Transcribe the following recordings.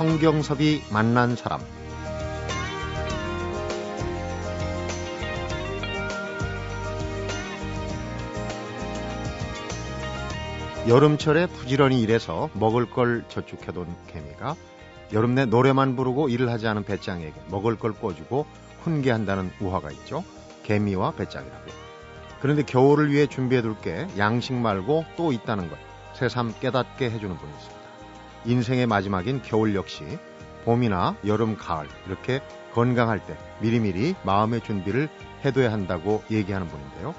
성경섭이 만난 사람 여름철에 부지런히 일해서 먹을 걸 저축해둔 개미가 여름 내 노래만 부르고 일을 하지 않은 배짱에게 먹을 걸 꿔주고 훈계한다는 우화가 있죠. 개미와 배짱이라고. 그런데 겨울을 위해 준비해둘 게 양식 말고 또 있다는 것 새삼 깨닫게 해주는 분이 있습니다. 인생의 마지막인 겨울 역시 봄이나 여름, 가을 이렇게 건강할 때 미리미리 마음의 준비를 해둬야 한다고 얘기하는 분인데요.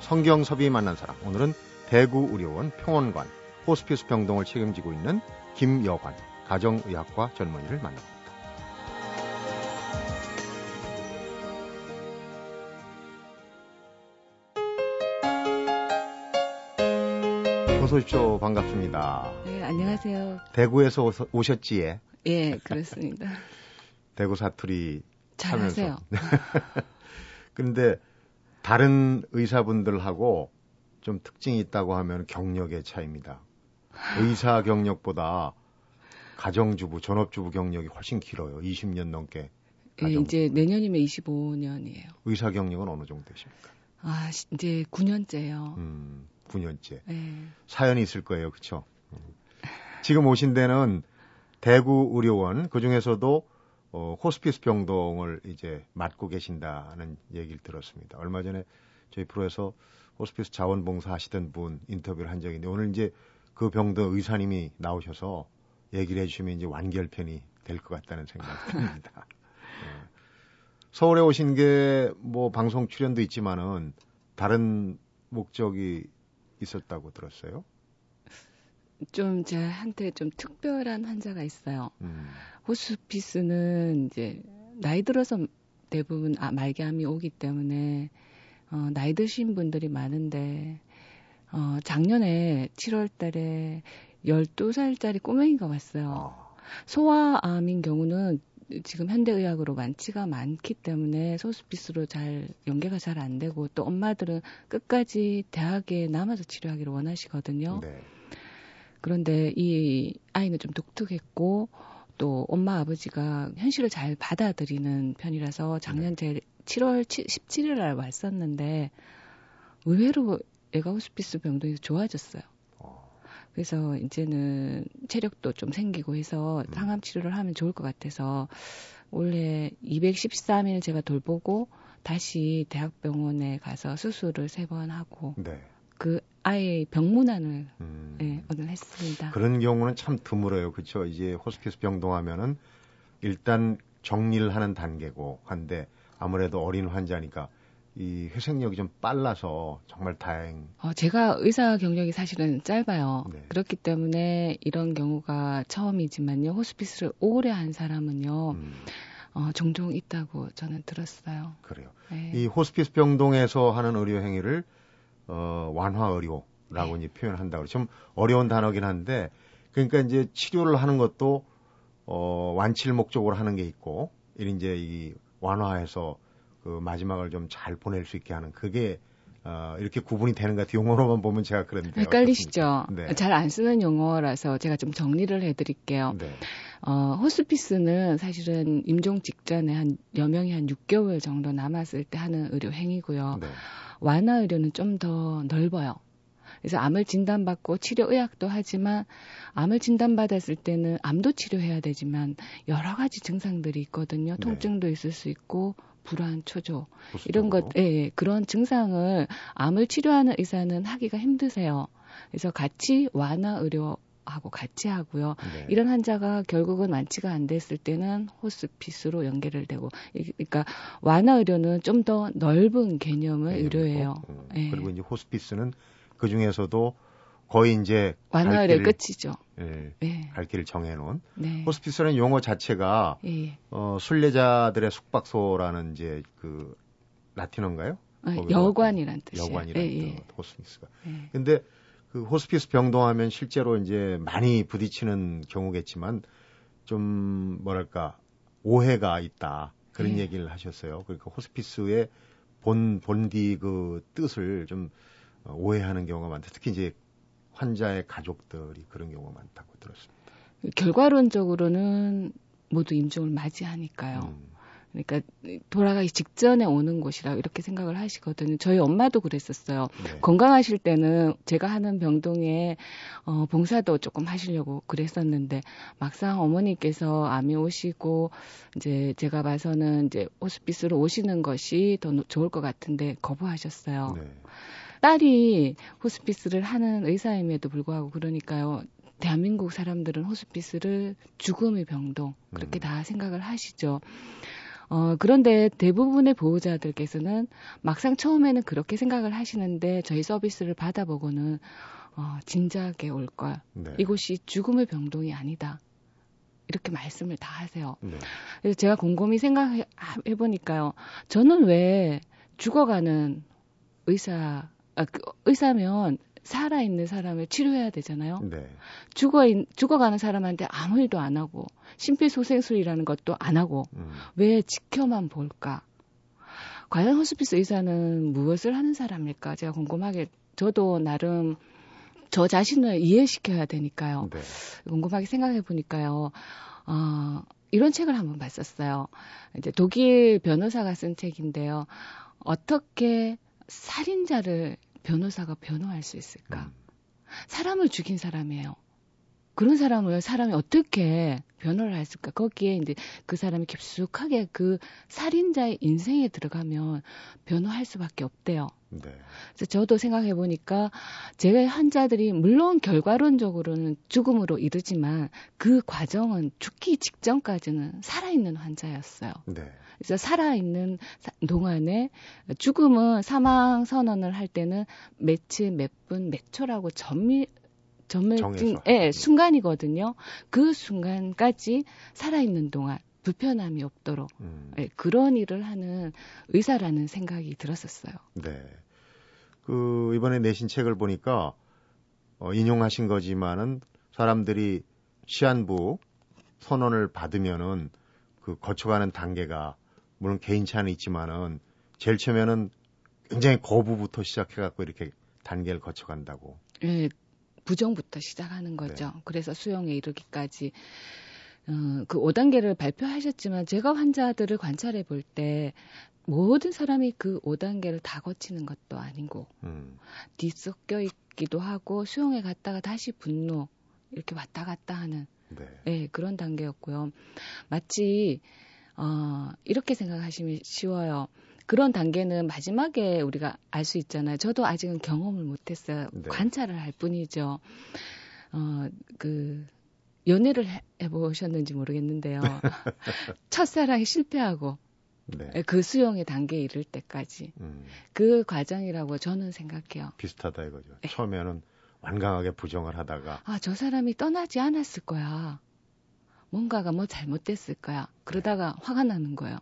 성경섭이 만난 사람 오늘은 대구 의료원 평원관 호스피스 병동을 책임지고 있는 김여관 가정의학과 전문의를 만납니다. 어서 오십시오. 반갑습니다. 네, 안녕하세요. 대구에서 오서, 오셨지에. 예, 그렇습니다. 대구 사투리 잘 하세요. 근데 다른 의사분들하고 좀 특징이 있다고 하면 경력의 차이입니다. 의사 경력보다 가정주부, 전업주부 경력이 훨씬 길어요. 20년 넘게. 예, 이제 내년이면 25년이에요. 의사 경력은 어느 정도 되십니까? 아, 이제 9년째요. 음, 9년째. 네. 사연이 있을 거예요. 그렇죠? 지금 오신 데는 대구 의료원 그중에서도 어, 호스피스 병동을 이제 맡고 계신다는 얘기를 들었습니다. 얼마 전에 저희 프로에서 호스피스 자원봉사 하시던 분 인터뷰를 한 적이 있는데 오늘 이제 그 병동 의사님이 나오셔서 얘기를 해주시면 이제 완결편이 될 것 같다는 생각이 듭니다. 네. 서울에 오신 게 뭐 방송 출연도 있지만은 다른 목적이 있었다고 들었어요. 좀 저한테 좀 특별한 환자가 있어요. 음. 호스피스는 이제 나이 들어서 대부분 아, 말기암이 오기 때문에 어, 나이 드신 분들이 많은데 어, 작년에 7월 달에 12살짜리 꼬맹이가 왔어요. 아. 소아암인 경우는 지금 현대의학으로 완치가 많기 때문에 소스피스로 잘 연계가 잘 안 되고 또 엄마들은 끝까지 대학에 남아서 치료하기를 원하시거든요. 네. 그런데 이 아이는 좀 독특했고 또 엄마 아버지가 현실을 잘 받아들이는 편이라서 작년 제 7월 17일 날 왔었는데 의외로 애가 호스피스 병동에서 좋아졌어요. 어. 그래서 이제는 체력도 좀 생기고 해서 음. 항암 치료를 하면 좋을 것 같아서 원래 213일 제가 돌보고 다시 대학병원에 가서 수술을 세 번 하고 네. 그 아이의 병문안을 음. 네, 오늘 했습니다. 그런 경우는 참 드물어요. 그렇죠? 이제 호스피스 병동하면은 일단 정리를 하는 단계고 한데 아무래도 어린 환자니까 이 회생력이 좀 빨라서 정말 다행. 어, 제가 의사 경력이 사실은 짧아요. 네. 그렇기 때문에 이런 경우가 처음이지만요. 호스피스를 오래 한 사람은요. 음. 어, 종종 있다고 저는 들었어요. 그래요. 네. 이 호스피스 병동에서 하는 의료 행위를 어, 완화 의료라고 네. 이제 표현한다고 좀 어려운 단어긴 한데 그러니까 이제 치료를 하는 것도 어, 완치를 목적으로 하는 게 있고 이제 이 완화해서 그 마지막을 좀 잘 보낼 수 있게 하는 그게 어, 이렇게 구분이 되는 것 같아요. 용어로만 보면 제가 그런데 헷갈리시죠? 네. 잘안 쓰는 용어라서 제가 좀 정리를 해드릴게요. 네. 어, 호스피스는 사실은 임종 직전에 한 여명이 한 6개월 정도 남았을 때 하는 의료 행위고요. 네. 완화 의료는 좀 더 넓어요. 그래서 암을 진단받고 치료 의학도 하지만 암을 진단받았을 때는 암도 치료해야 되지만 여러 가지 증상들이 있거든요. 네. 통증도 있을 수 있고 불안, 초조 이런 것, 예, 예, 그런 증상을 암을 치료하는 의사는 하기가 힘드세요. 그래서 같이 완화 의료 하고 같이 하고요. 네. 이런 환자가 결국은 완치가 안 됐을 때는 호스피스로 연결을 되고, 그러니까 완화 의료는 좀 더 넓은 개념의 네, 의료예요. 음, 네. 그리고 이제 호스피스는 그 중에서도 거의 이제 완화 의료 끝이죠. 예, 네. 갈 길을 정해놓은 네. 호스피스라는 용어 자체가 예. 어, 순례자들의 숙박소라는 이제 그 라틴어인가요? 아, 여관이란 뜻이에요. 여관이란 예, 예. 호스피스가. 예. 근데 그 호스피스 병동하면 실제로 이제 많이 부딪히는 경우겠지만 좀 뭐랄까 오해가 있다 그런 예. 얘기를 하셨어요. 그러니까 호스피스의 본 본디 그 뜻을 좀 오해하는 경우가 많다. 특히 이제 환자의 가족들이 그런 경우가 많다고 들었습니다. 결과론적으로는 모두 임종을 맞이하니까요. 음. 그러니까 돌아가기 직전에 오는 곳이라 이렇게 생각을 하시거든요. 저희 엄마도 그랬었어요. 네. 건강하실 때는 제가 하는 병동에 어 봉사도 조금 하시려고 그랬었는데 막상 어머니께서 암이 오시고 이제 제가 봐서는 이제 호스피스로 오시는 것이 더 좋을 것 같은데 거부하셨어요. 네. 딸이 호스피스를 하는 의사임에도 불구하고 그러니까요. 대한민국 사람들은 호스피스를 죽음의 병동 그렇게 음. 다 생각을 하시죠. 어, 그런데 대부분의 보호자들께서는 막상 처음에는 그렇게 생각을 하시는데 저희 서비스를 받아보고는 어, 진작에 올 걸. 네. 이곳이 죽음의 병동이 아니다. 이렇게 말씀을 다 하세요. 네. 그래서 제가 곰곰이 생각해 보니까요. 저는 왜 죽어가는 의사, 아, 그 의사면 살아있는 사람을 치료해야 되잖아요. 네. 죽어, 죽어가는 사람한테 아무 일도 안 하고, 심폐소생술이라는 것도 안 하고, 음. 왜 지켜만 볼까? 과연 호스피스 의사는 무엇을 하는 사람일까? 제가 궁금하게, 저도 나름 저 자신을 이해시켜야 되니까요. 네. 궁금하게 생각해 보니까요. 어, 이런 책을 한번 봤었어요. 이제 독일 변호사가 쓴 책인데요. 어떻게 살인자를 변호사가 변호할 수 있을까? 음. 사람을 죽인 사람이에요. 그런 사람을 사람이 어떻게 변호를 했을까? 거기에 이제 그 사람이 깊숙하게 그 살인자의 인생에 들어가면 변호할 수밖에 없대요. 네. 그래서 저도 생각해 보니까 제가 환자들이 물론 결과론적으로는 죽음으로 이르지만 그 과정은 죽기 직전까지는 살아있는 환자였어요. 네. 그래서 살아있는 동안에 죽음은 사망 선언을 할 때는 며칠, 몇 분, 몇 초라고 점밀 점멸진 예, 순간이거든요. 그 순간까지 살아있는 동안 불편함이 없도록 음. 예, 그런 일을 하는 의사라는 생각이 들었었어요. 네. 그 이번에 내신 책을 보니까 어, 인용하신 거지만은 사람들이 시한부 선언을 받으면은 그 거쳐가는 단계가 물론 개인 차는 있지만은 제일 처음에는 굉장히 거부부터 시작해갖고 이렇게 단계를 거쳐간다고. 예, 부정부터 시작하는 거죠. 네. 그래서 수용에 이르기까지 어, 그 5단계를 발표하셨지만 제가 환자들을 관찰해 볼 때 모든 사람이 그 5단계를 다 거치는 것도 아니고 음. 뒤섞여 있기도 하고 수용에 갔다가 다시 분노 이렇게 왔다 갔다 하는 네. 네, 그런 단계였고요. 마치 어, 이렇게 생각하시면 쉬워요. 그런 단계는 마지막에 우리가 알 수 있잖아요. 저도 아직은 경험을 못했어요. 네. 관찰을 할 뿐이죠. 어, 그, 연애를 해, 해보셨는지 모르겠는데요. 첫사랑이 실패하고 네. 그 수용의 단계에 이를 때까지 음. 그 과정이라고 저는 생각해요. 비슷하다 이거죠. 네. 처음에는 완강하게 부정을 하다가 아 저 사람이 떠나지 않았을 거야. 뭔가가 뭐 잘못됐을 거야. 그러다가 네. 화가 나는 거예요.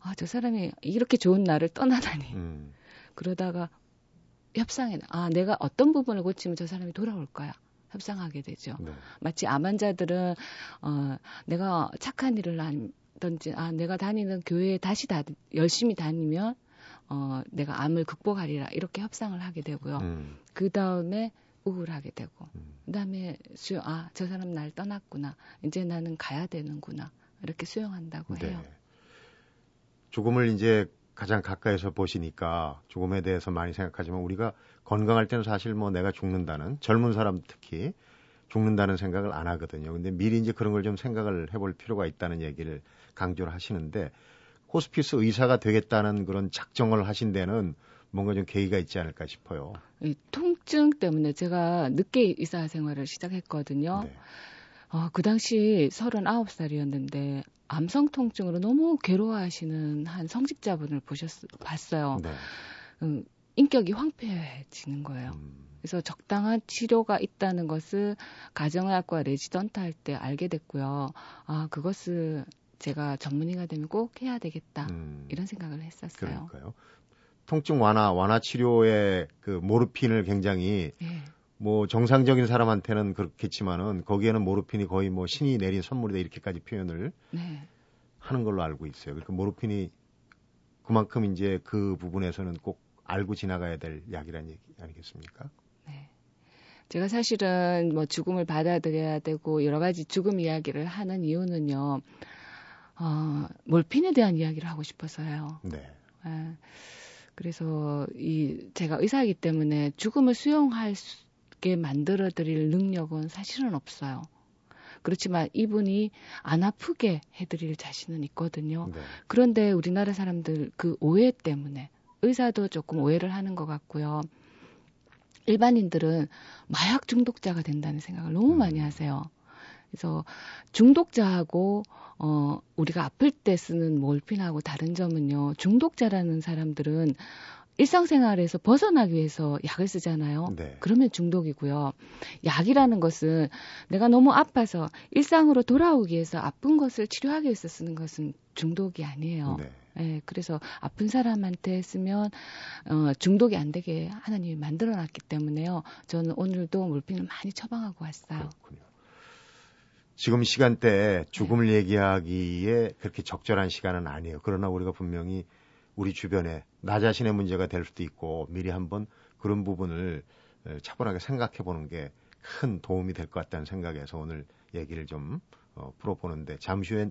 아, 저 사람이 이렇게 좋은 나를 떠나다니. 음. 그러다가 협상해. 아, 내가 어떤 부분을 고치면 저 사람이 돌아올 거야. 협상하게 되죠. 네. 마치 암 환자들은 어, 내가 착한 일을 하든지 아, 내가 다니는 교회에 다시 다 열심히 다니면 어, 내가 암을 극복하리라 이렇게 협상을 하게 되고요. 음. 그 다음에 우울하게 되고, 음. 그 다음에 수, 아, 저 사람 날 떠났구나. 이제 나는 가야 되는구나. 이렇게 수용한다고 네. 해요. 죽음을 이제 가장 가까이서 보시니까 죽음에 대해서 많이 생각하지만 우리가 건강할 때는 사실 뭐 내가 죽는다는 젊은 사람 특히 죽는다는 생각을 안 하거든요. 근데 미리 이제 그런 걸 좀 생각을 해볼 필요가 있다는 얘기를 강조를 하시는데 호스피스 의사가 되겠다는 그런 작정을 하신 데는 뭔가 좀 계기가 있지 않을까 싶어요. 이 통증 때문에 제가 늦게 의사 생활을 시작했거든요. 네. 어, 그 당시 39살이었는데 암성 통증으로 너무 괴로워하시는 한 성직자분을 보셨 봤어요. 네. 음, 인격이 황폐해지는 거예요. 음. 그래서 적당한 치료가 있다는 것을 가정의학과 레지던트 할 때 알게 됐고요. 아, 그것을 제가 전문의가 되면 꼭 해야 되겠다. 음. 이런 생각을 했었어요. 그러니까요. 통증 완화, 완화 치료에 그 모르핀을 굉장히 네. 뭐 정상적인 사람한테는 그렇겠지만은 거기에는 모르핀이 거의 뭐 신이 내린 선물이다 이렇게까지 표현을 네. 하는 걸로 알고 있어요. 그러니까 모르핀이 그만큼 이제 그 부분에서는 꼭 알고 지나가야 될 약이라는 얘기 아니겠습니까? 네. 제가 사실은 뭐 죽음을 받아들여야 되고 여러 가지 죽음 이야기를 하는 이유는요. 어, 몰핀에 대한 이야기를 하고 싶어서요. 네. 예. 그래서 이 제가 의사이기 때문에 죽음을 수용할 수 있게 만들어 드릴 능력은 사실은 없어요. 그렇지만 이분이 안 아프게 해드릴 자신은 있거든요. 네. 그런데 우리나라 사람들 그 오해 때문에 의사도 조금 오해를 하는 것 같고요. 일반인들은 마약 중독자가 된다는 생각을 너무 음. 많이 하세요. 그래서 중독자하고 어 우리가 아플 때 쓰는 몰핀하고 다른 점은요. 중독자라는 사람들은 일상생활에서 벗어나기 위해서 약을 쓰잖아요. 네. 그러면 중독이고요. 약이라는 것은 내가 너무 아파서 일상으로 돌아오기 위해서 아픈 것을 치료하기 위해서 쓰는 것은 중독이 아니에요. 네. 예, 그래서 아픈 사람한테 쓰면 어, 중독이 안 되게 하나님이 만들어 놨기 때문에요. 저는 오늘도 물핀을 많이 처방하고 왔어요. 그렇군요. 지금 시간대에 죽음을 네. 얘기하기에 그렇게 적절한 시간은 아니에요. 그러나 우리가 분명히 우리 주변에 나 자신의 문제가 될 수도 있고 미리 한번 그런 부분을 차분하게 생각해 보는 게 큰 도움이 될 것 같다는 생각에서 오늘 얘기를 좀 어, 풀어보는데 잠시 후엔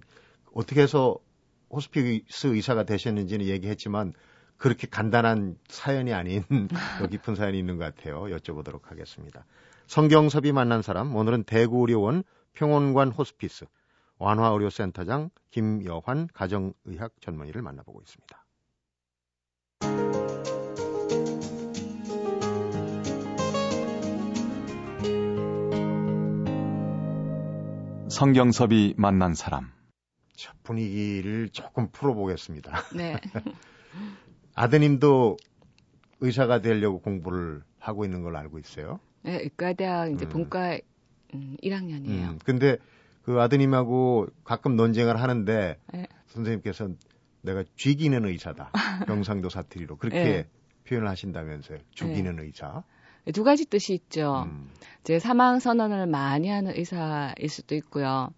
어떻게 해서 호스피스 의사가 되셨는지는 얘기했지만 그렇게 간단한 사연이 아닌 더 깊은 사연이 있는 것 같아요. 여쭤보도록 하겠습니다. 성경섭이 만난 사람, 오늘은 대구의료원 평원관 호스피스 완화의료센터장 김여환 가정의학 전문의를 만나보고 있습니다. 성경섭이 만난 사람 자, 분위기를 조금 풀어보겠습니다. 네. 아드님도 의사가 되려고 공부를 하고 있는 걸 알고 있어요. 네, 의과대학 이제 음. 본과 음, 1학년이에요. 음, 근데 그 아드님하고 가끔 논쟁을 하는데 네. 선생님께서 내가 쥐기는 의사다. 경상도 사투리로 그렇게 네. 표현을 하신다면서요. 죽이는 네. 의사. 두 가지 뜻이 있죠. 음. 제 사망 선언을 많이 하는 의사일 수도 있고요.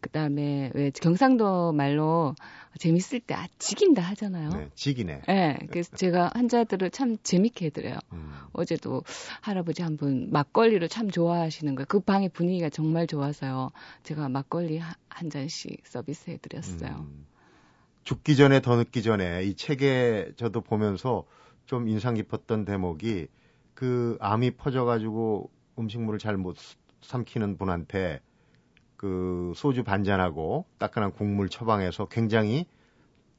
그다음에 왜 경상도 말로 재밌을 때 아, 지긴다 하잖아요. 네, 지기네. 네, 그래서 제가 환자들을 참 재밌게 해드려요. 음. 어제도 할아버지 한 분 막걸리를 참 좋아하시는 거예요. 그 방의 분위기가 정말 좋아서요. 제가 막걸리 한 잔씩 서비스 해드렸어요. 음. 죽기 전에 더 늦기 전에 이 책에 저도 보면서 좀 인상 깊었던 대목이 그 암이 퍼져가지고 음식물을 잘 못 삼키는 분한테 그 소주 반잔하고 따끈한 국물 처방해서 굉장히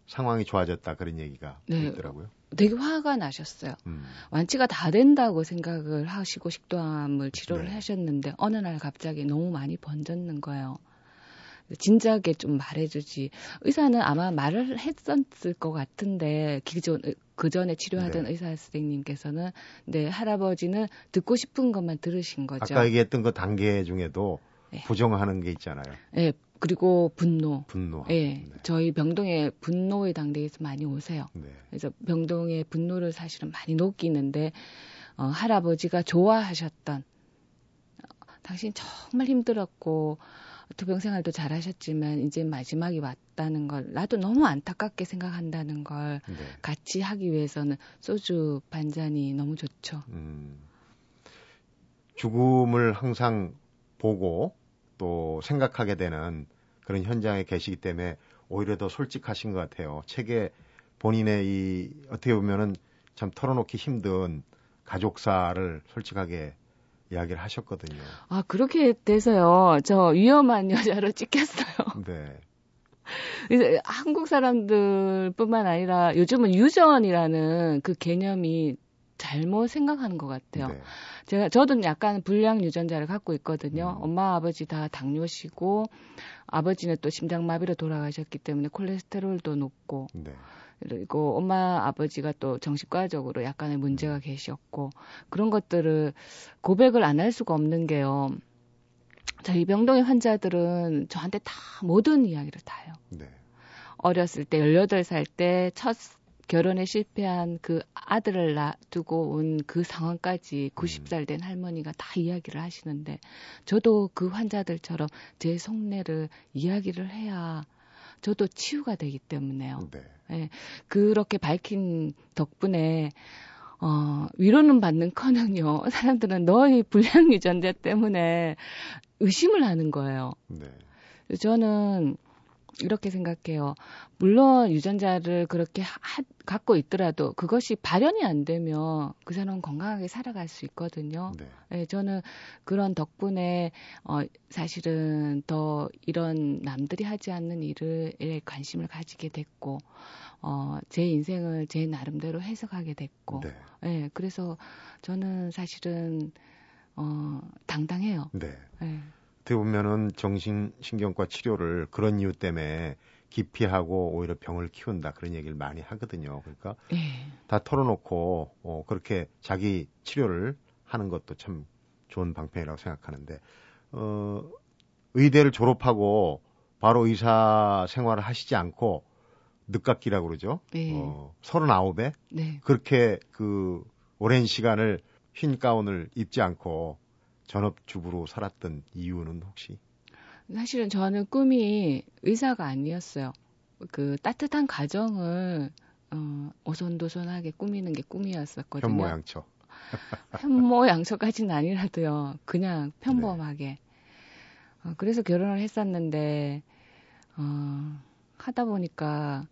상황이 좋아졌다 그런 얘기가 네. 있더라고요. 되게 화가 나셨어요. 음. 완치가 다 된다고 생각을 하시고 식도암을 치료를 네. 하셨는데 어느 날 갑자기 너무 많이 번졌는 거예요. 진작에 좀 말해주지. 의사는 아마 말을 했었을 것 같은데 기존 그 전에 치료하던 네. 의사 선생님께서는 네 할아버지는 듣고 싶은 것만 들으신 거죠. 아까 얘기했던 그 단계 중에도 네. 부정하는 게 있잖아요. 네, 그리고 분노. 분노. 예. 네. 저희 병동에 분노의 당대에서 많이 오세요. 네. 그래서 병동에 분노를 사실은 많이 녹이는데 어, 할아버지가 좋아하셨던 어, 당신 정말 힘들었고 투병 생활도 잘하셨지만 이제 마지막이 왔다는 걸 나도 너무 안타깝게 생각한다는 걸 네. 같이 하기 위해서는 소주 반 잔이 너무 좋죠. 음, 죽음을 항상 보고 또 생각하게 되는 그런 현장에 계시기 때문에 오히려 더 솔직하신 것 같아요. 책에 본인의 이 어떻게 보면은 참 털어놓기 힘든 가족사를 솔직하게 이야기를 하셨거든요. 아 그렇게 돼서요. 저 위험한 여자로 찍혔어요. 네. 한국 사람들뿐만 아니라 요즘은 유전이라는 그 개념이 잘못 생각하는 것 같아요. 네. 제가 저도 약간 불량 유전자를 갖고 있거든요. 음. 엄마 아버지 다 당뇨시고 아버지는 또 심장마비로 돌아가셨기 때문에 콜레스테롤도 높고 네. 그리고 엄마 아버지가 또 정신과적으로 약간의 문제가 음. 계셨고 그런 것들을 고백을 안 할 수가 없는 게요. 저희 병동의 환자들은 저한테 다 모든 이야기를 다 해요. 네. 어렸을 때 18살 때 첫 결혼에 실패한 그 아들을 놔두고 온 그 상황까지 90살 음. 된 할머니가 다 이야기를 하시는데 저도 그 환자들처럼 제 속내를 이야기를 해야 저도 치유가 되기 때문에요. 네. 네. 그렇게 밝힌 덕분에 어, 위로는 받는 커녕요. 사람들은 너의 불량 유전자 때문에 의심을 하는 거예요. 네. 저는 이렇게 생각해요. 물론 유전자를 그렇게 하, 갖고 있더라도 그것이 발현이 안 되면 그 사람은 건강하게 살아갈 수 있거든요. 네. 네 저는 그런 덕분에 어 사실은 더 이런 남들이 하지 않는 일을 관심을 가지게 됐고 어 제 인생을 제 나름대로 해석하게 됐고 네. 네 그래서 저는 사실은 어 당당해요. 네. 네. 어떻게 보면은 정신신경과 치료를 그런 이유 때문에 기피하고 오히려 병을 키운다 그런 얘기를 많이 하거든요. 그러니까 네. 다 털어놓고 어, 그렇게 자기 치료를 하는 것도 참 좋은 방편이라고 생각하는데 어, 의대를 졸업하고 바로 의사 생활을 하시지 않고 늦깎이라고 그러죠. 네. 어, 39에 네. 그렇게 그 오랜 시간을 흰 가운을 입지 않고 전업주부로 살았던 이유는 혹시? 사실은 저는 꿈이 의사가 아니었어요. 그 따뜻한 가정을 어, 오손도손하게 꾸미는 게 꿈이었었거든요. 현모양처. 현모양처까지는 아니라도요. 그냥 평범하게. 네. 어, 그래서 결혼을 했었는데 어, 하다 보니까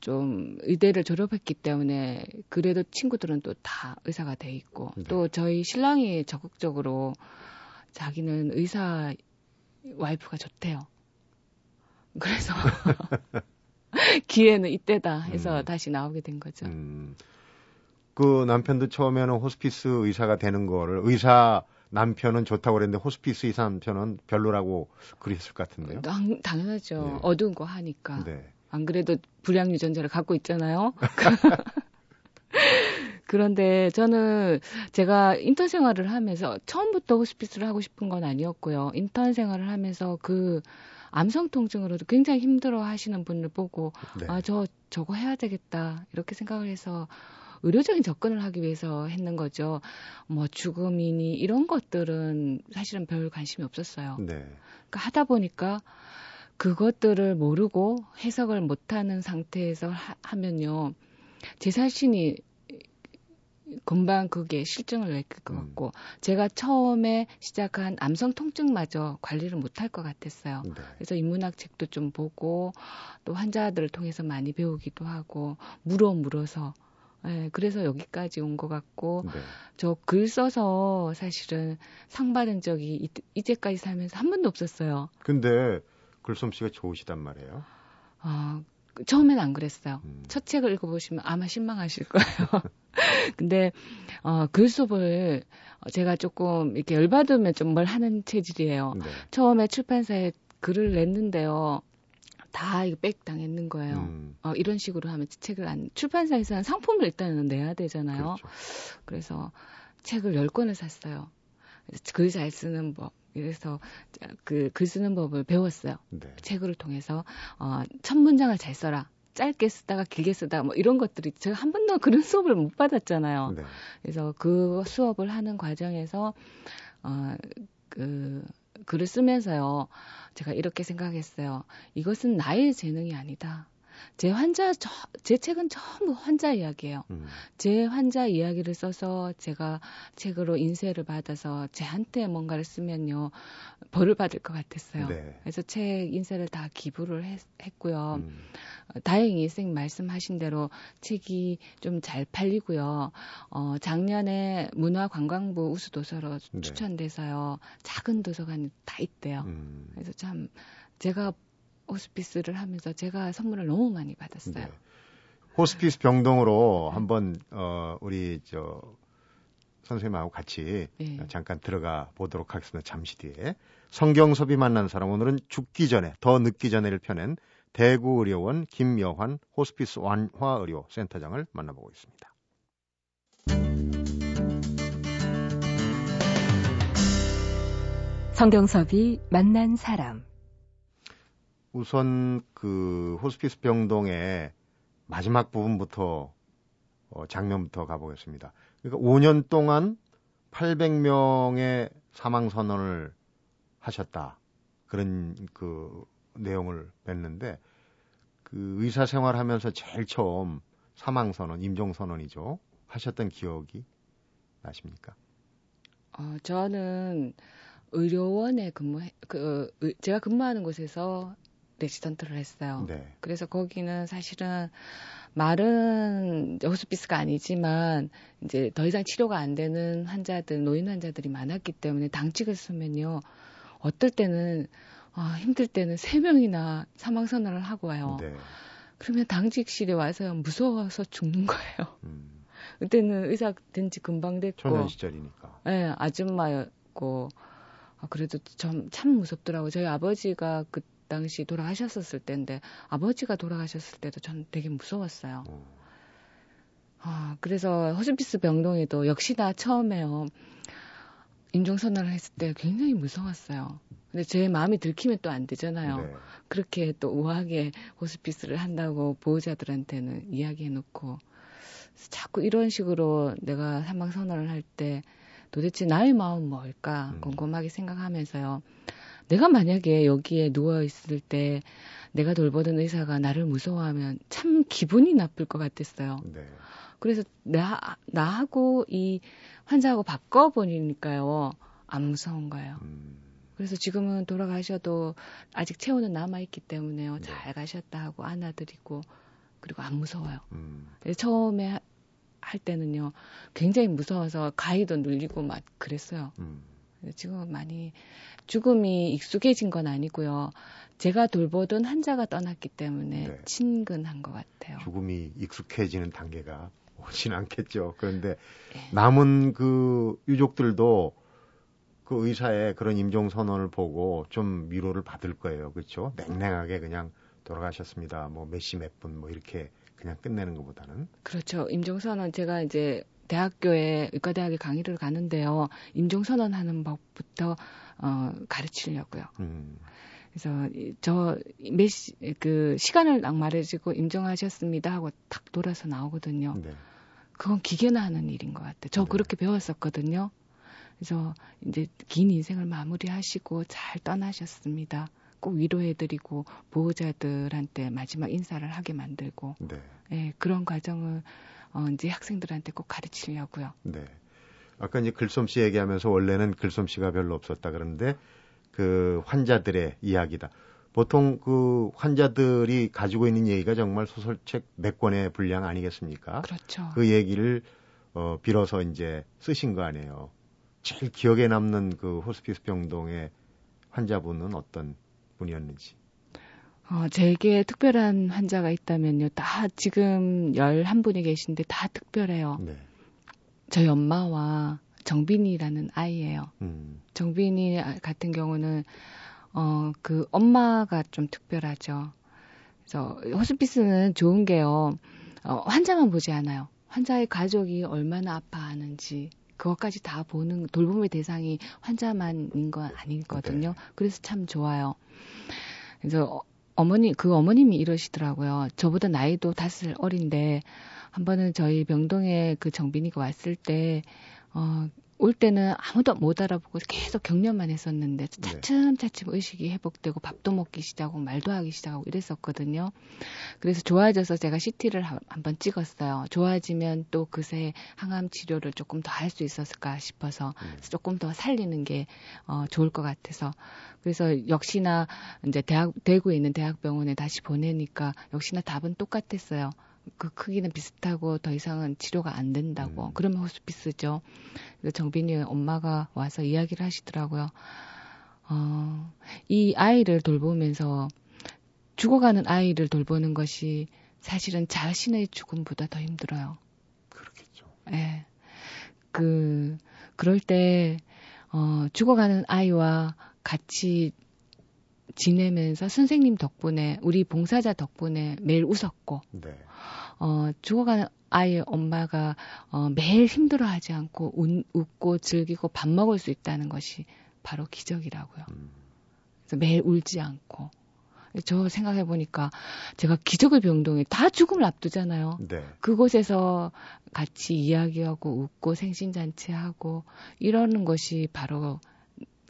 좀 의대를 졸업했기 때문에 그래도 친구들은 또 다 의사가 돼 있고 네. 또 저희 신랑이 적극적으로 자기는 의사 와이프가 좋대요. 그래서 기회는 이때다 해서 음. 다시 나오게 된 거죠. 음. 그 남편도 처음에는 호스피스 의사가 되는 거를 의사 남편은 좋다고 그랬는데 호스피스 의사 남편은 별로라고 그랬을 것 같은데요. 당, 당연하죠. 네. 어두운 거 하니까. 네. 안 그래도 불량 유전자를 갖고 있잖아요. 그런데 저는 제가 인턴 생활을 하면서 처음부터 호스피스를 하고 싶은 건 아니었고요. 인턴 생활을 하면서 그 암성 통증으로도 굉장히 힘들어 하시는 분을 보고 네. 아, 저 저거 해야 되겠다. 이렇게 생각을 해서 의료적인 접근을 하기 위해서 했는 거죠. 뭐 죽음이니 이런 것들은 사실은 별 관심이 없었어요. 네. 그러니까 하다 보니까 그것들을 모르고 해석을 못하는 상태에서 하, 면요제 자신이 금방 그게 실증을 낼것 음. 같고 음. 제가 처음에 시작한 암성 통증마저 관리를 못할 것 같았어요. 네. 그래서 인문학 책도 좀 보고 또 환자들을 통해서 많이 배우기도 하고 물어 물어서 예, 그래서 여기까지 온 것 같고 네. 저글 써서 사실은 상 받은 적이 이, 이 제까지 살면서 한 번도 없었어요. 근데 글솜씨가 좋으시단 말이에요. 아, 처음엔 안 그랬어요. 음. 첫 책을 읽어보시면 아마 실망하실 거예요. 근데, 어, 글 수업을 제가 조금 이렇게 열받으면 좀 뭘 하는 체질이에요. 네. 처음에 출판사에 글을 냈는데요. 다 이거 백 당했는 거예요. 음. 어, 이런 식으로 하면 책을 안, 출판사에서 는 상품을 일단은 내야 되잖아요. 그렇죠. 그래서 책을 10권을 샀어요. 글 잘 쓰는 법, 그래서 그 글 쓰는 법을 배웠어요. 네. 책을 통해서 어, 첫 문장을 잘 써라. 짧게 쓰다가 길게 쓰다 뭐 이런 것들이 제가 한 번도 그런 수업을 못 받았잖아요. 네. 그래서 그 수업을 하는 과정에서 어 그 글을 쓰면서요. 제가 이렇게 생각했어요. 이것은 나의 재능이 아니다. 제 환자 저, 제 책은 전부 환자 이야기예요. 음. 제 환자 이야기를 써서 제가 책으로 인쇄를 받아서 제한테 뭔가를 쓰면요 벌을 받을 것 같았어요. 네. 그래서 책 인쇄를 다 기부를 했, 고요 음. 어, 다행히 선생님 말씀하신 대로 책이 좀 잘 팔리고요. 어, 작년에 문화관광부 우수도서로 네. 추천돼서요. 작은 도서관이 다 있대요. 음. 그래서 참 제가 호스피스를 하면서 제가 선물을 너무 많이 받았어요. 네. 호스피스 병동으로 한번 어 우리 저 선생님하고 같이 네. 잠깐 들어가 보도록 하겠습니다. 잠시 뒤에 성경섭이 만난 사람 오늘은 죽기 전에 더 늦기 전에를 펴낸 대구의료원 김여환 호스피스 완화의료 센터장을 만나보고 있습니다. 성경섭이 만난 사람 우선 그 호스피스 병동의 마지막 부분부터 어, 장면부터 가보겠습니다. 그러니까 5년 동안 800명의 사망 선언을 하셨다. 그런 그 내용을 뵀는데 그 의사 생활하면서 제일 처음 사망 선언, 임종 선언이죠. 하셨던 기억이 나십니까? 어, 저는 의료원에 근무, 그, 제가 근무하는 곳에서 레지던트를 했어요. 네. 그래서 거기는 사실은 말은 호스피스가 아니지만 이제 더 이상 치료가 안 되는 환자들, 노인 환자들이 많았기 때문에 당직을 쓰면요. 어떨 때는 아, 힘들 때는 세 명이나 사망 선언을 하고 와요. 네. 그러면 당직실에 와서 무서워서 죽는 거예요. 음. 그때는 의사 된 지 금방 됐고. 초년 시절이니까. 예, 네, 아줌마였고. 아, 그래도 좀, 참 무섭더라고요. 저희 아버지가 그 당시 돌아가셨었을 때인데, 아버지가 돌아가셨을 때도 전 되게 무서웠어요. 오. 어. 아, 그래서 호스피스 병동에도 역시나 처음에요. 임종선언을 했을 때 굉장히 무서웠어요. 근데 제 마음이 들키면 또 안 되잖아요. 네. 그렇게 또 우아하게 호스피스를 한다고 보호자들한테는 이야기해 놓고 자꾸 이런 식으로 내가 사망 선언을 할 때 도대체 나의 마음은 뭘까 음. 곰곰하게 생각하면서요. 내가 만약에 여기에 누워 있을 때 내가 돌보던 의사가 나를 무서워하면 참 기분이 나쁠 것 같았어요. 네. 그래서 나 나하고 이 환자하고 바꿔 버리니까요 안 무서운 거예요. 음. 그래서 지금은 돌아가셔도 아직 체온은 남아 있기 때문에요. 네. 잘 가셨다 하고 안아드리고 그리고 안 무서워요. 음. 처음에 할 때는요 굉장히 무서워서 가위도 눌리고 막 그랬어요. 음. 지금은 많이 죽음이 익숙해진 건 아니고요. 제가 돌보던 환자가 떠났기 때문에 네. 친근한 것 같아요. 죽음이 익숙해지는 단계가 오진 않겠죠. 그런데 네. 남은 그 유족들도 그 의사의 그런 임종 선언을 보고 좀 위로를 받을 거예요. 그렇죠? 냉랭하게 그냥 돌아가셨습니다. 뭐 몇 시 몇 분 뭐 이렇게 그냥 끝내는 것보다는 그렇죠. 임종 선언 제가 이제 대학교에 의과대학에 강의를 가는데요. 임종 선언하는 법부터 어 가르치려고요. 음. 그래서 저몇그 시간을 딱 말해주고 임종하셨습니다 하고 탁 돌아서 나오거든요. 네. 그건 기계나 하는 일인 것 같아요. 저 네. 그렇게 배웠었거든요. 그래서 이제 긴 인생을 마무리하시고 잘 떠나셨습니다. 꼭 위로해드리고 보호자들한테 마지막 인사를 하게 만들고 네. 네 그런 과정을 어, 이제 학생들한테 꼭 가르치려고요. 네. 아까 이제 글솜씨 얘기하면서 원래는 글솜씨가 별로 없었다 그러는데 그 환자들의 이야기다. 보통 그 환자들이 가지고 있는 얘기가 정말 소설책 몇 권의 분량 아니겠습니까? 그렇죠. 그 얘기를 어, 빌어서 이제 쓰신 거 아니에요. 제일 기억에 남는 그 호스피스 병동의 환자분은 어떤 분이었는지. 어, 제게 특별한 환자가 있다면요. 다 지금 11분이 계신데 다 특별해요. 네. 저희 엄마와 정빈이라는 아이예요. 음. 정빈이 같은 경우는 어, 그 엄마가 좀 특별하죠. 그래서 호스피스는 좋은 게요. 어, 환자만 보지 않아요. 환자의 가족이 얼마나 아파하는지, 그것까지 다 보는 돌봄의 대상이 환자만인 건 아니거든요. 네. 그래서 참 좋아요. 그래서 어, 머니 그 어머님이 이러시더라고요. 저보다 나이도 다섯 어린데 한 번은 저희 병동에 그 정빈이가 왔을 때 어, 올 때는 아무도 못 알아보고 계속 격려만 했었는데 네. 차츰차츰 의식이 회복되고 밥도 먹기 시작하고 말도 하기 시작하고 이랬었거든요. 그래서 좋아져서 제가 CT를 한번 찍었어요. 좋아지면 또 그새 항암 치료를 조금 더 할 수 있었을까 싶어서 음. 조금 더 살리는 게 어, 좋을 것 같아서 그래서 역시나 이제 대학 대구에 있는 대학병원에 다시 보내니까 역시나 답은 똑같았어요. 그 크기는 비슷하고 더 이상은 치료가 안 된다고. 음. 그러면 호스피스죠. 정빈이 엄마가 와서 이야기를 하시더라고요. 어, 이 아이를 돌보면서 죽어가는 아이를 돌보는 것이 사실은 자신의 죽음보다 더 힘들어요. 그렇겠죠. 예. 네. 그, 그럴 때, 어, 죽어가는 아이와 같이 지내면서 선생님 덕분에 우리 봉사자 덕분에 매일 웃었고 네. 어, 죽어가는 아이의 엄마가 어, 매일 힘들어하지 않고 운, 웃고 즐기고 밥 먹을 수 있다는 것이 바로 기적이라고요. 음. 그래서 매일 울지 않고 저 생각해 보니까 제가 기적의 병동에 다 죽음을 앞두잖아요. 네. 그곳에서 같이 이야기하고 웃고 생신잔치하고 이러는 것이 바로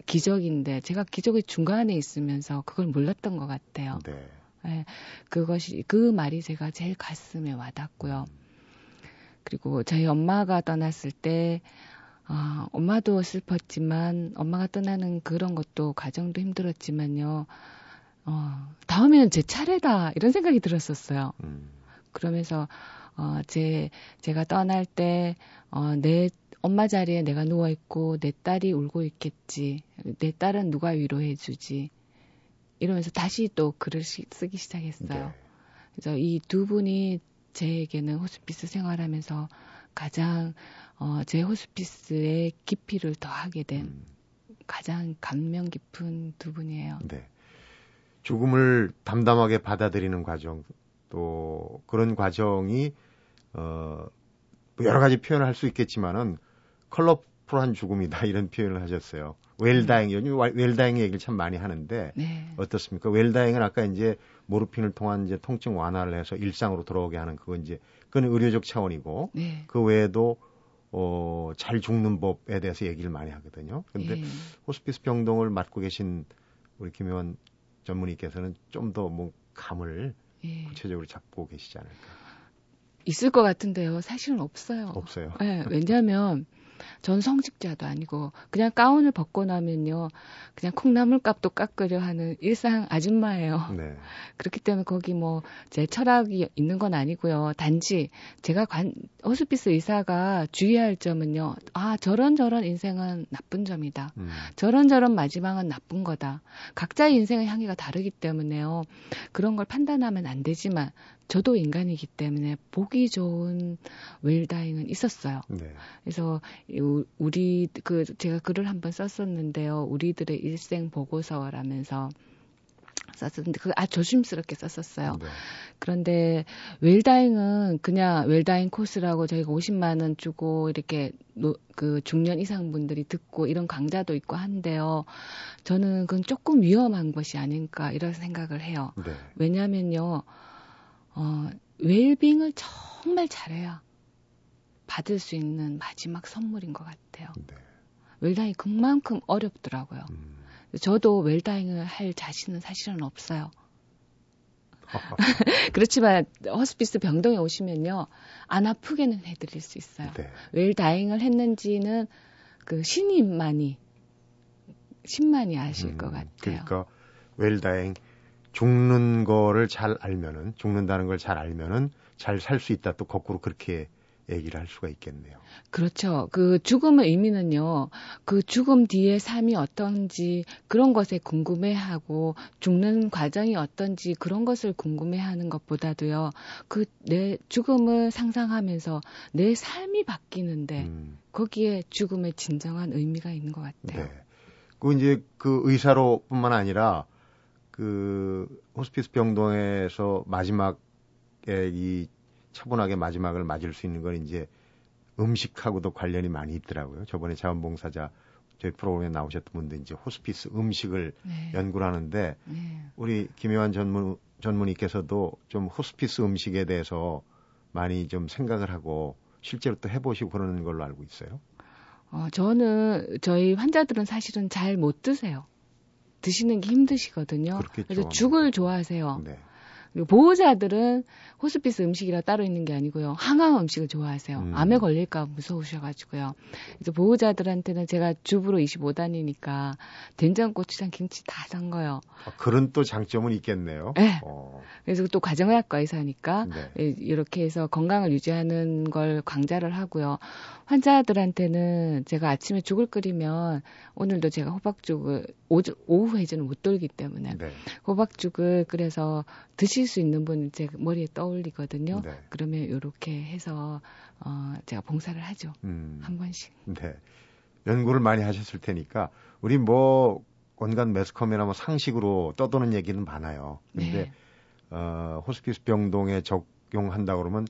기적인데 제가 기적의 중간에 있으면서 그걸 몰랐던 것 같아요. 네. 네, 그것이 그 말이 제가 제일 가슴에 와닿고요. 그리고 저희 엄마가 떠났을 때 아, 엄마도 슬펐지만 엄마가 떠나는 그런 것도 과정도 힘들었지만요. 어, 다음에는 제 차례다 이런 생각이 들었었어요. 음. 그러면서 어, 제 제가 떠날 때 어, 내 엄마 자리에 내가 누워 있고 내 딸이 울고 있겠지. 내 딸은 누가 위로해 주지. 이러면서 다시 또 글을 시, 쓰기 시작했어요. 네. 그래서 이 두 분이 제에게는 호스피스 생활하면서 가장 어, 제 호스피스의 깊이를 더하게 된 음. 가장 감명 깊은 두 분이에요. 네. 죽음을 담담하게 받아들이는 과정 또 그런 과정이 어 여러 가지 표현을 할 수 있겠지만은 컬러풀한 죽음이다 이런 표현을 하셨어요. 웰다잉 요즘 웰다잉 얘기를 참 많이 하는데 네. 어떻습니까? 웰다잉은 아까 이제 모르핀을 통한 이제 통증 완화를 해서 일상으로 돌아오게 하는 그건 이제 그건 의료적 차원이고 네. 그 외에도 어, 잘 죽는 법에 대해서 얘기를 많이 하거든요. 근데 네. 호스피스 병동을 맡고 계신 우리 김혜원 전문의께서는 좀 더 뭐 감을 예. 구체적으로 잡고 계시지 않을까. 있을 것 같은데요. 사실은 없어요. 없어요. 네, 왜냐하면 전 성직자도 아니고 그냥 가운을 벗고 나면요 그냥 콩나물값도 깎으려 하는 일상 아줌마예요. 네. 그렇기 때문에 거기 뭐 제 철학이 있는 건 아니고요. 단지 제가 관 호스피스 의사가 주의할 점은요. 아 저런 저런 인생은 나쁜 점이다. 음. 저런 저런 마지막은 나쁜 거다. 각자의 인생의 향기가 다르기 때문에요. 그런 걸 판단하면 안 되지만 저도 인간이기 때문에 보기 좋은 웰다잉은 있었어요. 네. 그래서 우리 그 제가 글을 한번 썼었는데요. 우리들의 일생 보고서라면서 썼었는데 그아 조심스럽게 썼었어요. 네. 그런데 웰다잉은 그냥 웰다잉 코스라고 저희가 50만 원 주고 이렇게 노, 그 중년 이상 분들이 듣고 이런 강좌도 있고 한데요. 저는 그건 조금 위험한 것이 아닌가 이런 생각을 해요. 네. 왜냐하면요. 어, 웰빙을 정말 잘해야 받을 수 있는 마지막 선물인 것 같아요. 네. 웰다잉이 그만큼 어렵더라고요. 음. 저도 웰다잉을 할 자신은 사실은 없어요. 그렇지만 허스피스 병동에 오시면요 안 아프게는 해드릴 수 있어요. 네. 웰다잉을 했는지는 그 신임만이 신만이 아실 음, 것 같아요. 그러니까 웰다잉 죽는 거를 잘 알면은 죽는다는 걸 잘 알면은 잘 살 수 있다 또 거꾸로 그렇게 얘기를 할 수가 있겠네요. 그렇죠. 그 죽음의 의미는요. 그 죽음 뒤에 삶이 어떤지 그런 것에 궁금해하고 죽는 과정이 어떤지 그런 것을 궁금해하는 것보다도요. 그 내 죽음을 상상하면서 내 삶이 바뀌는데 음. 거기에 죽음의 진정한 의미가 있는 것 같아요. 네. 그 이제 그 의사로뿐만 아니라 그 호스피스 병동에서 마지막에 이 차분하게 마지막을 맞을 수 있는 건 이제 음식하고도 관련이 많이 있더라고요. 저번에 자원봉사자 저희 프로그램에 나오셨던 분들 이제 호스피스 음식을 네. 연구를 하는데 네. 우리 김효환 전문 전문의께서도 좀 호스피스 음식에 대해서 많이 좀 생각을 하고 실제로 또 해보시고 그러는 걸로 알고 있어요. 어, 저는 저희 환자들은 사실은 잘 못 드세요. 드시는 게 힘드시거든요. 그렇겠죠. 그래서 죽을 좋아하세요. 네. 그리고 보호자들은 호스피스 음식이라 따로 있는 게 아니고요. 항암 음식을 좋아하세요. 음. 암에 걸릴까 무서우셔가지고요. 그래서 보호자들한테는 제가 주부로 25단이니까 된장, 고추장, 김치 다 산 거요. 아, 그런 또 장점은 있겠네요. 네. 어. 그래서 또 가정의학과 의사니까 네. 예, 이렇게 해서 건강을 유지하는 걸 강좌를 하고요. 환자들한테는 제가 아침에 죽을 끓이면 오늘도 제가 호박죽을 오후 해주는 못 돌기 때문에 네. 호박죽을 끓여서 드실 수 있는 분제 머리에 떠올리거든요. 네. 그러면 이렇게 해서 어 제가 봉사를 하죠. 음. 한 번씩. 네. 연구를 많이 하셨을 테니까 우리 뭐 온갖 매스컴이나 뭐 상식으로 떠도는 얘기는 많아요. 근데 네. 어 호스피스 병동에 적용한다 그러면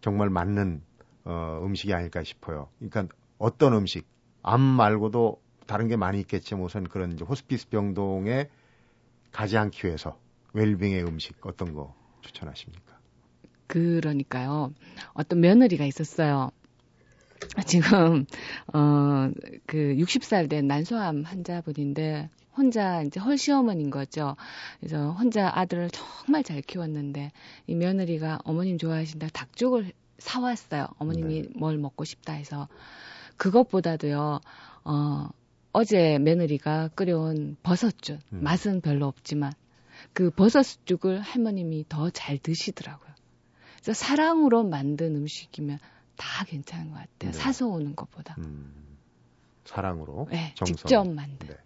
정말 맞는 어 음식이 아닐까 싶어요. 그러니까 어떤 음식 암 말고도 다른 게 많이 있겠지만 우선 그런 이제 호스피스 병동에 가지 않기 위해서 웰빙의 음식 어떤 거 추천하십니까? 그러니까요. 어떤 며느리가 있었어요. 지금 어 그 60살 된 난소암 환자분인데 혼자 이제 헐시어머니인 거죠. 그래서 혼자 아들을 정말 잘 키웠는데 이 며느리가 어머님 좋아하신다 닭죽을 사왔어요. 어머님이 네. 뭘 먹고 싶다 해서 그것보다도요. 어 어제 며느리가 끓여온 버섯죽 음. 맛은 별로 없지만 그 버섯 죽을 할머님이 더 잘 드시더라고요. 그래서 사랑으로 만든 음식이면 다 괜찮은 것 같아요. 네. 사서 오는 것보다. 음. 사랑으로 네, 정성. 직접 만든. 네.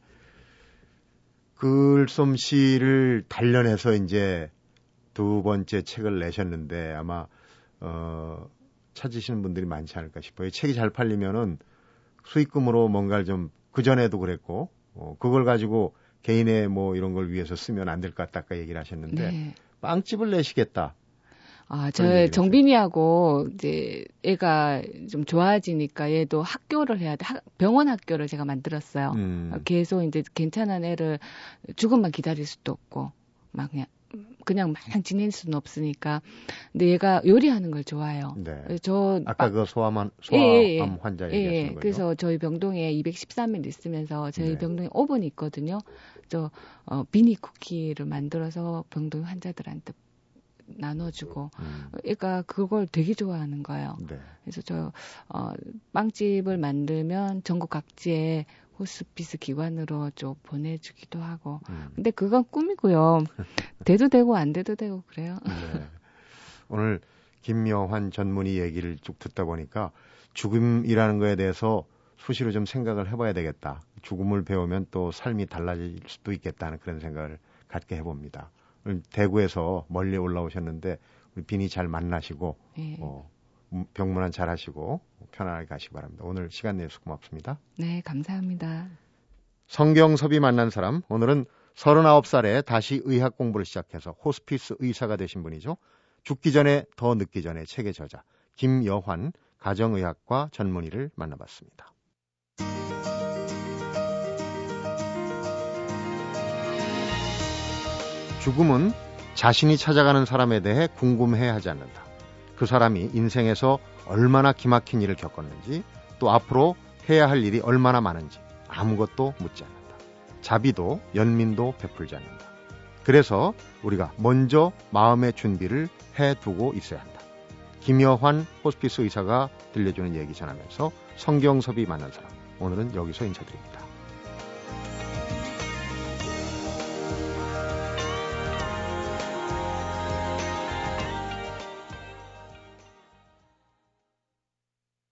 글솜씨를 단련해서 이제 두 번째 책을 내셨는데 아마 어 찾으시는 분들이 많지 않을까 싶어요. 책이 잘 팔리면은 수익금으로 뭔가를 좀 그전에도 그랬고 어 그걸 가지고 개인의 뭐 이런 걸 위해서 쓰면 안 될 것 같다 아까 얘기를 하셨는데 네. 빵집을 내시겠다. 아, 저 정빈이하고 이제 애가 좀 좋아지니까 얘도 학교를 해야 돼. 병원 학교를 제가 만들었어요. 음. 계속 이제 괜찮은 애를 죽음만 기다릴 수도 없고 막 그냥 그냥 마냥 지낼 수는 없으니까. 근데 얘가 요리하는 걸 좋아해요. 네. 저 아까 그 소아만 소아암 예, 예, 예. 환자 예, 얘기하시는 예, 거죠. 그래서 저희 병동에 213일 있으면서 저희 네. 병동에 오븐이 있거든요. 저 어, 비니 쿠키를 만들어서 병동 환자들한테 나눠주고 음. 애가 그걸 되게 좋아하는 거예요. 네. 그래서 저 어, 빵집을 만들면 전국 각지에 호스피스 기관으로 좀 보내주기도 하고. 음. 근데 그건 꿈이고요. 돼도 되고 안 돼도 되고 그래요. 네. 오늘 김여환 전문의 얘기를 쭉 듣다 보니까 죽음이라는 거에 대해서 수시로 좀 생각을 해봐야 되겠다. 죽음을 배우면 또 삶이 달라질 수도 있겠다는 그런 생각을 갖게 해봅니다. 대구에서 멀리 올라오셨는데 우리 빈이 잘 만나시고 네. 어, 병문안 잘 하시고 편안하게 가시기 바랍니다. 오늘 시간 내주셔서 고맙습니다. 네, 감사합니다. 성경섭이 만난 사람 오늘은 39살에 다시 의학 공부를 시작해서 호스피스 의사가 되신 분이죠. 죽기 전에 더 늦기 전에 책의 저자 김여환 가정의학과 전문의를 만나봤습니다. 죽음은 자신이 찾아가는 사람에 대해 궁금해 하지 않는다. 그 사람이 인생에서 얼마나 기막힌 일을 겪었는지 또 앞으로 해야 할 일이 얼마나 많은지 아무것도 묻지 않는다. 자비도 연민도 베풀지 않는다. 그래서 우리가 먼저 마음의 준비를 해 두고 있어야 한다. 김여환 호스피스 의사가 들려주는 얘기 전하면서 성경섭이 만난 사람 오늘은 여기서 인사드립니다.